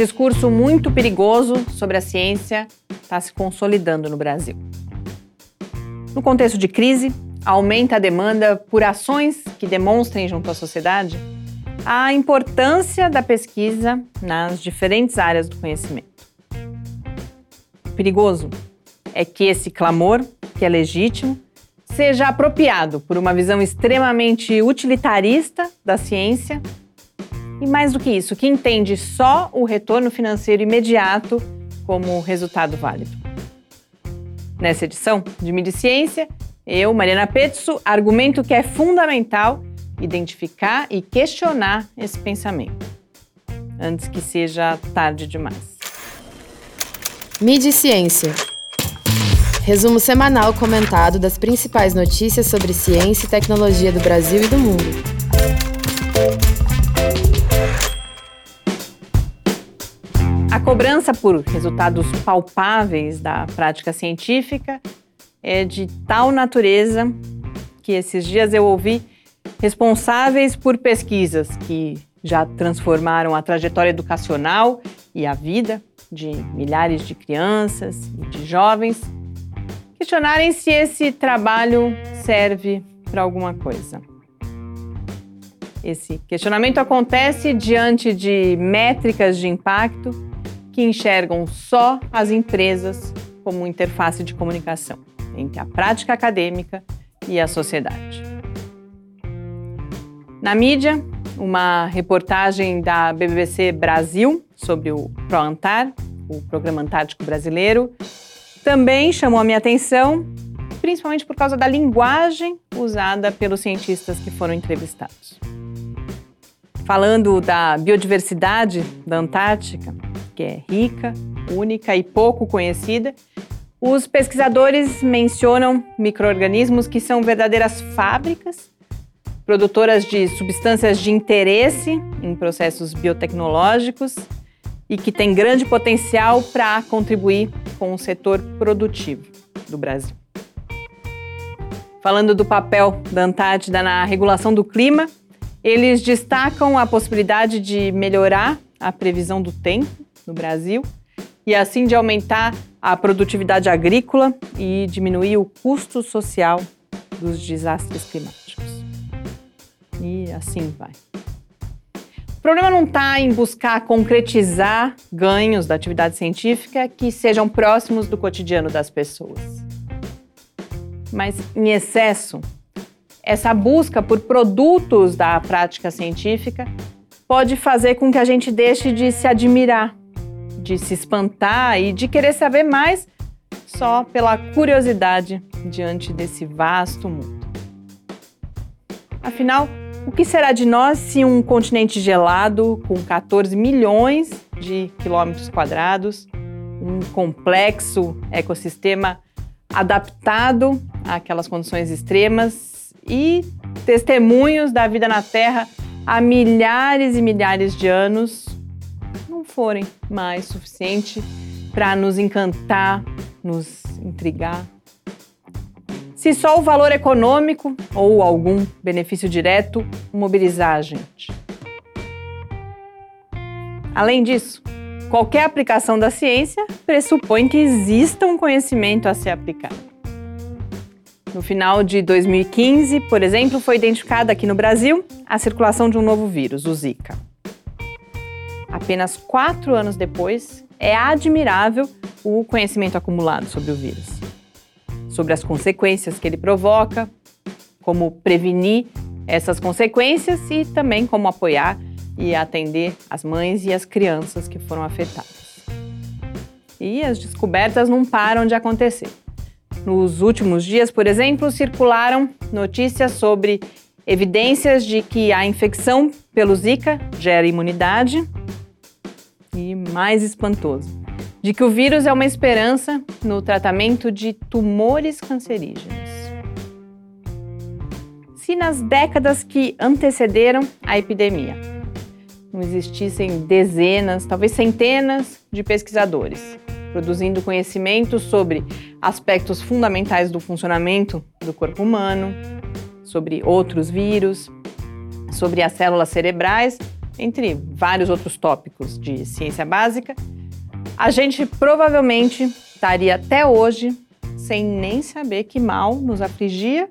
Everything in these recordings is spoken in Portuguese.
discurso muito perigoso sobre a ciência está se consolidando no Brasil. No contexto de crise, aumenta a demanda por ações que demonstrem junto à sociedade a importância da pesquisa nas diferentes áreas do conhecimento. Perigoso é que esse clamor, que é legítimo, seja apropriado por uma visão extremamente utilitarista da ciência e, mais do que isso, que entende só o retorno financeiro imediato como resultado válido. Nessa edição de Mídia Ciência, eu, Mariana Petzo, argumento que é fundamental identificar e questionar esse pensamento, antes que seja tarde demais. Mídia Ciência. Resumo semanal comentado das principais notícias sobre ciência e tecnologia do Brasil e do mundo. A cobrança por resultados palpáveis da prática científica é de tal natureza que esses dias eu ouvi responsáveis por pesquisas que já transformaram a trajetória educacional e a vida de milhares de crianças e de jovens questionarem se esse trabalho serve para alguma coisa. Esse questionamento acontece diante de métricas de impacto que enxergam só as empresas como interface de comunicação entre a prática acadêmica e a sociedade. Na mídia, uma reportagem da BBC Brasil sobre o ProAntar, o Programa Antártico Brasileiro, também chamou a minha atenção, principalmente por causa da linguagem usada pelos cientistas que foram entrevistados. Falando da biodiversidade da Antártica, que é rica, única e pouco conhecida, os pesquisadores mencionam microorganismos que são verdadeiras fábricas, produtoras de substâncias de interesse em processos biotecnológicos e que têm grande potencial para contribuir com o setor produtivo do Brasil. Falando do papel da Antártida na regulação do clima, eles destacam a possibilidade de melhorar a previsão do tempo no Brasil e assim de aumentar a produtividade agrícola e diminuir o custo social dos desastres climáticos. E assim vai. O problema não está em buscar concretizar ganhos da atividade científica que sejam próximos do cotidiano das pessoas. Mas, em excesso, essa busca por produtos da prática científica pode fazer com que a gente deixe de se admirar de se espantar e de querer saber mais só pela curiosidade diante desse vasto mundo. Afinal, o que será de nós se um continente gelado, com 14 milhões de quilômetros quadrados, um complexo ecossistema adaptado àquelas condições extremas e testemunhos da vida na Terra há milhares e milhares de anos forem mais suficiente para nos encantar, nos intrigar. Se só o valor econômico ou algum benefício direto mobilizar a gente. Além disso, qualquer aplicação da ciência pressupõe que exista um conhecimento a ser aplicado. No final de 2015, por exemplo, foi identificada aqui no Brasil a circulação de um novo vírus, o Zika apenas quatro anos depois, é admirável o conhecimento acumulado sobre o vírus, sobre as consequências que ele provoca, como prevenir essas consequências e também como apoiar e atender as mães e as crianças que foram afetadas. E as descobertas não param de acontecer. Nos últimos dias, por exemplo, circularam notícias sobre evidências de que a infecção pelo Zika gera imunidade e mais espantoso, de que o vírus é uma esperança no tratamento de tumores cancerígenos. Se nas décadas que antecederam a epidemia não existissem dezenas, talvez centenas de pesquisadores produzindo conhecimento sobre aspectos fundamentais do funcionamento do corpo humano, sobre outros vírus, sobre as células cerebrais, entre vários outros tópicos de ciência básica, a gente provavelmente estaria até hoje sem nem saber que mal nos afligia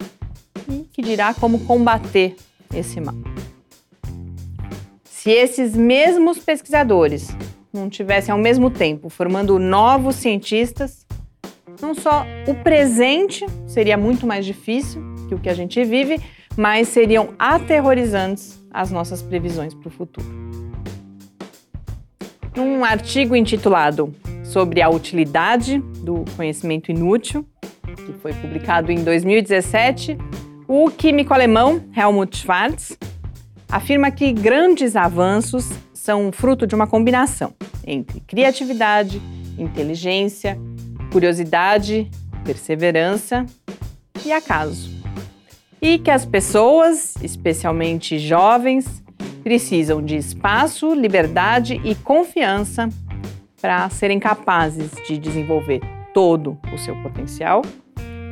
e que dirá como combater esse mal. Se esses mesmos pesquisadores não tivessem ao mesmo tempo formando novos cientistas, não só o presente seria muito mais difícil que o que a gente vive, mas seriam aterrorizantes as nossas previsões para o futuro. Num artigo intitulado Sobre a utilidade do conhecimento inútil, que foi publicado em 2017, o químico alemão Helmut Schwarz afirma que grandes avanços são fruto de uma combinação entre criatividade, inteligência, curiosidade, perseverança e acaso. E que as pessoas, especialmente jovens, precisam de espaço, liberdade e confiança para serem capazes de desenvolver todo o seu potencial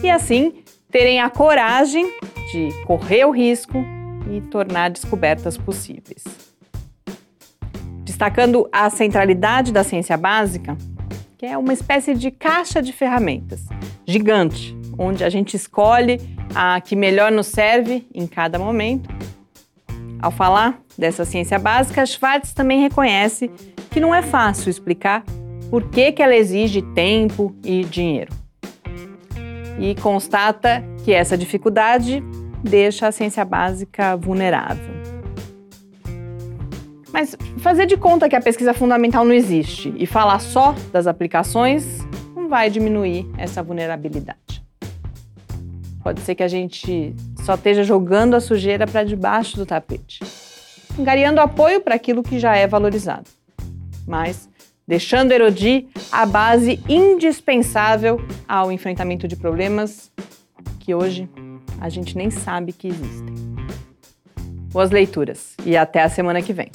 e assim terem a coragem de correr o risco e tornar descobertas possíveis. Destacando a centralidade da ciência básica, que é uma espécie de caixa de ferramentas gigante, onde a gente escolhe a que melhor nos serve em cada momento. Ao falar dessa ciência básica, Schwartz também reconhece que não é fácil explicar por que, que ela exige tempo e dinheiro. E constata que essa dificuldade deixa a ciência básica vulnerável. Mas fazer de conta que a pesquisa fundamental não existe e falar só das aplicações não vai diminuir essa vulnerabilidade. Pode ser que a gente só esteja jogando a sujeira para debaixo do tapete, angariando apoio para aquilo que já é valorizado, mas deixando erodir a base indispensável ao enfrentamento de problemas que hoje a gente nem sabe que existem. Boas leituras e até a semana que vem.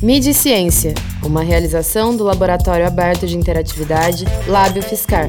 E Ciência, uma realização do Laboratório Aberto de Interatividade Lábio Fiscar.